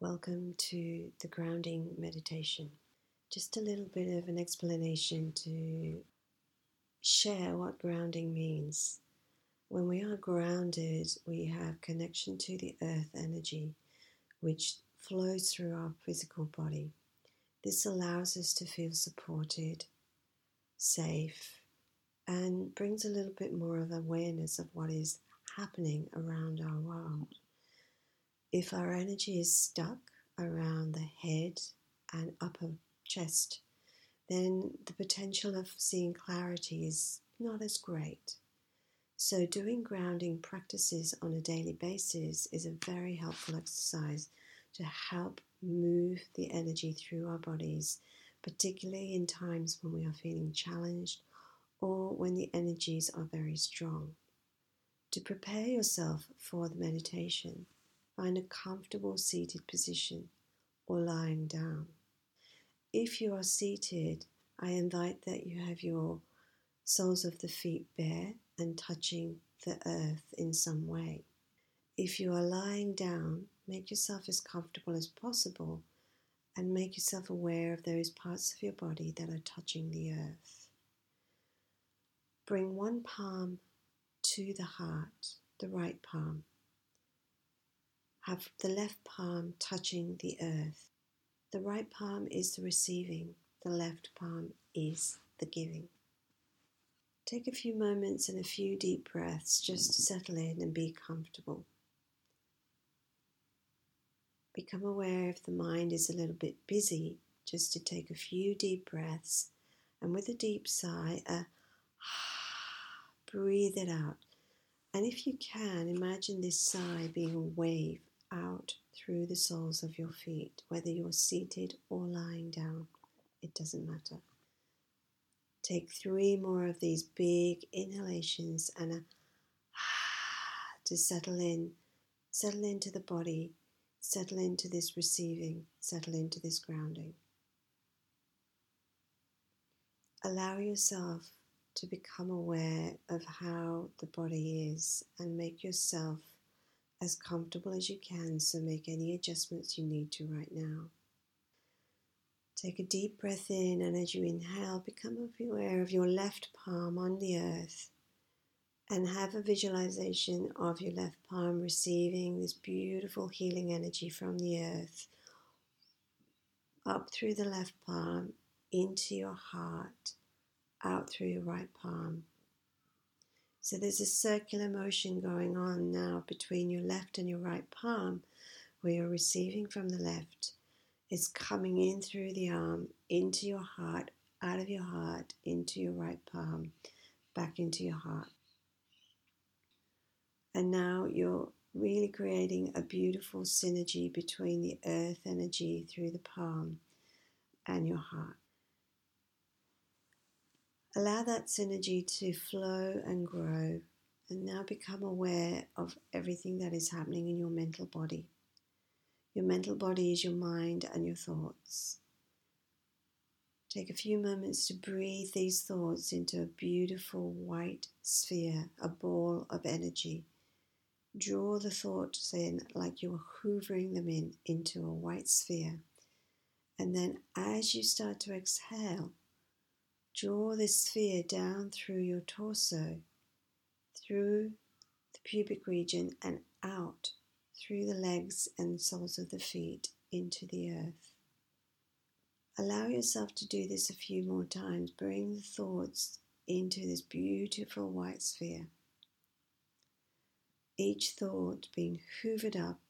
Welcome to the grounding meditation. Just a little bit of an explanation to share what grounding means. When we are grounded, we have connection to the earth energy, which flows through our physical body. This allows us to feel supported, safe, and brings a little bit more of awareness of what is happening around our world. If our energy is stuck around the head and upper chest, then the potential of seeing clarity is not as great. So, doing grounding practices on a daily basis is a very helpful exercise to help move the energy through our bodies, particularly in times when we are feeling challenged or when the energies are very strong. To prepare yourself for the meditation, Find a comfortable seated position or lying down. If you are seated, I invite that you have your soles of the feet bare and touching the earth in some way. If you are lying down, make yourself as comfortable as possible and make yourself aware of those parts of your body that are touching the earth. Bring one palm to the heart, the right palm, have the left palm touching the earth. The right palm is the receiving, the left palm is the giving. Take a few moments and a few deep breaths just to settle in and be comfortable. Become aware if the mind is a little bit busy, just to take a few deep breaths and with a deep sigh, a breathe it out. And if you can, imagine this sigh being a wave out through the soles of your feet, whether you're seated or lying down, it doesn't matter. Take three more of these big inhalations and a to settle in, settle into the body, settle into this receiving, settle into this grounding. Allow yourself to become aware of how the body is and make yourself as comfortable as you can, so make any adjustments you need to right now. Take a deep breath in, and as you inhale, become aware of your left palm on the earth and have a visualization of your left palm receiving this beautiful healing energy from the earth up through the left palm into your heart, out through your right palm. So there's a circular motion going on now between your left and your right palm, where you're receiving from the left. It's coming in through the arm, into your heart, out of your heart, into your right palm, back into your heart. And now you're really creating a beautiful synergy between the earth energy through the palm and your heart. Allow that synergy to flow and grow, and now become aware of everything that is happening in your mental body. Your mental body is your mind and your thoughts. Take a few moments to breathe these thoughts into a beautiful white sphere, a ball of energy. Draw the thoughts in like you are hoovering them in into a white sphere. And then as you start to exhale, Draw this sphere down through your torso, through the pubic region, and out through the legs and soles of the feet into the earth. Allow yourself to do this a few more times. Bring the thoughts into this beautiful white sphere. Each thought being hoovered up.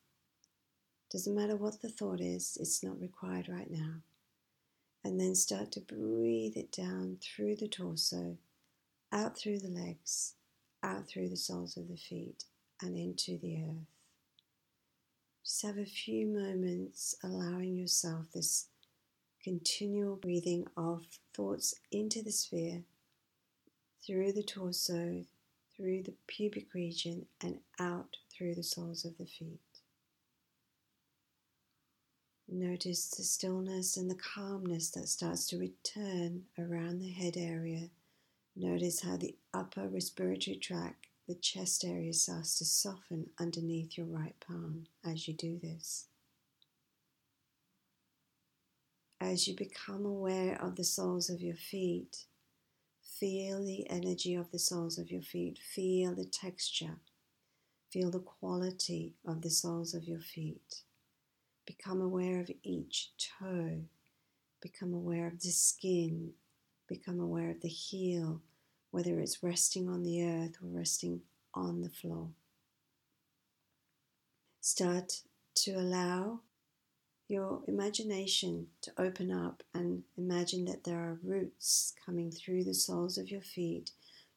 Doesn't matter what the thought is, it's not required right now and then start to breathe it down through the torso, out through the legs, out through the soles of the feet, and into the earth. Just have a few moments allowing yourself this continual breathing of thoughts into the sphere, through the torso, through the pubic region, and out through the soles of the feet. Notice the stillness and the calmness that starts to return around the head area. Notice how the upper respiratory tract, the chest area, starts to soften underneath your right palm as you do this. As you become aware of the soles of your feet, feel the energy of the soles of your feet, feel the texture, feel the quality of the soles of your feet. Become aware of each toe, become aware of the skin, become aware of the heel, whether it's resting on the earth or resting on the floor. Start to allow your imagination to open up and imagine that there are roots coming through the soles of your feet,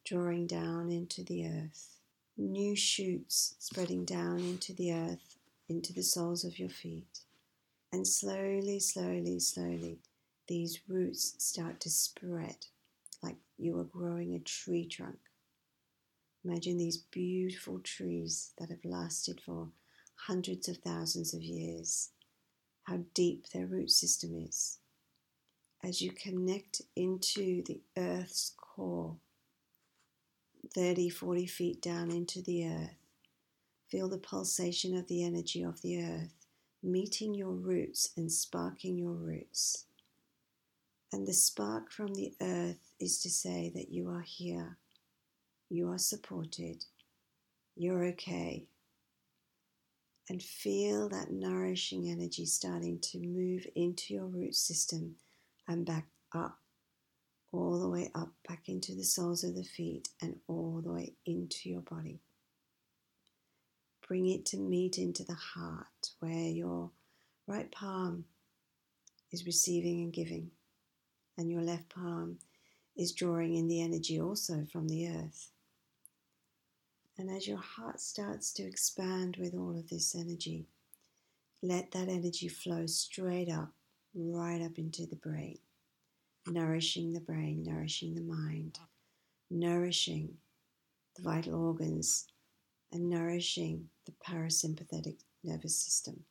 drawing down into the earth. New shoots spreading down into the earth, into the soles of your feet. And slowly, slowly, slowly, these roots start to spread like you are growing a tree trunk. Imagine these beautiful trees that have lasted for hundreds of thousands of years how deep their root system is. As you connect into the earth's core, 30, 40 feet down into the earth, feel the pulsation of the energy of the earth meeting your roots and sparking your roots. And the spark from the earth is to say that you are here, you are supported, you're okay, and feel that nourishing energy starting to move into your root system and back up, all the way up, back into the soles of the feet and all the way into your body. Bring it to meet into the heart where your right palm is receiving and giving, and your left palm is drawing in the energy also from the earth. And as your heart starts to expand with all of this energy, let that energy flow straight up, right up into the brain, nourishing the brain, nourishing the mind, nourishing the vital organs, and nourishing the parasympathetic nervous system,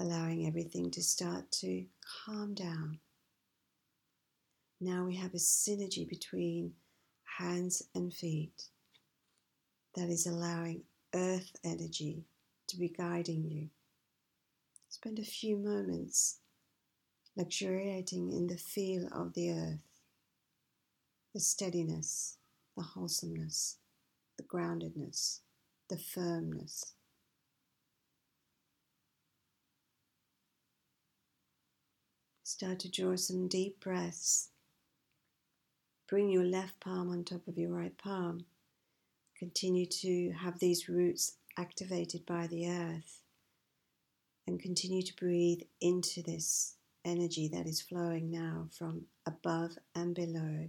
allowing everything to start to calm down. Now we have a synergy between hands and feet that is allowing earth energy to be guiding you. Spend a few moments luxuriating in the feel of the earth, the steadiness, the wholesomeness, the groundedness, the firmness. Start to draw some deep breaths. Bring your left palm on top of your right palm Continue to have these roots activated by the earth and continue to breathe into this energy that is flowing now from above and below.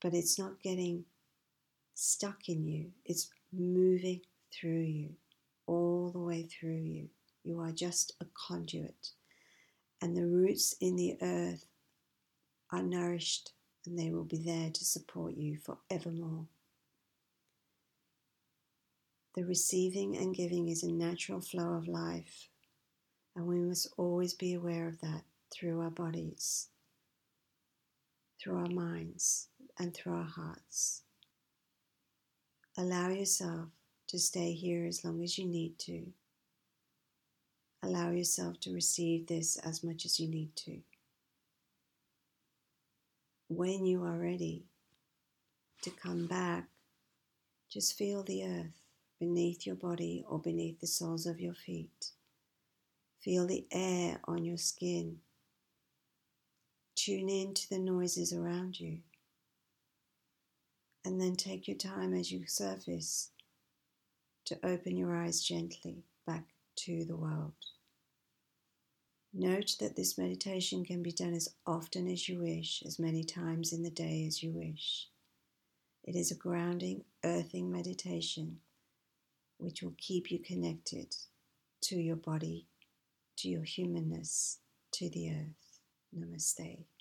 But it's not getting stuck in you, it's moving through you, all the way through you. You are just a conduit. And the roots in the earth are nourished and they will be there to support you forevermore. The receiving and giving is a natural flow of life, and we must always be aware of that through our bodies, through our minds, and through our hearts. Allow yourself to stay here as long as you need to. Allow yourself to receive this as much as you need to. When you are ready to come back, just feel the earth beneath your body or beneath the soles of your feet. Feel the air on your skin. Tune in to the noises around you. And then take your time as you surface to open your eyes gently back to the world. Note that this meditation can be done as often as you wish, as many times in the day as you wish. It is a grounding, earthing meditation which will keep you connected to your body, to your humanness, to the earth. Namaste.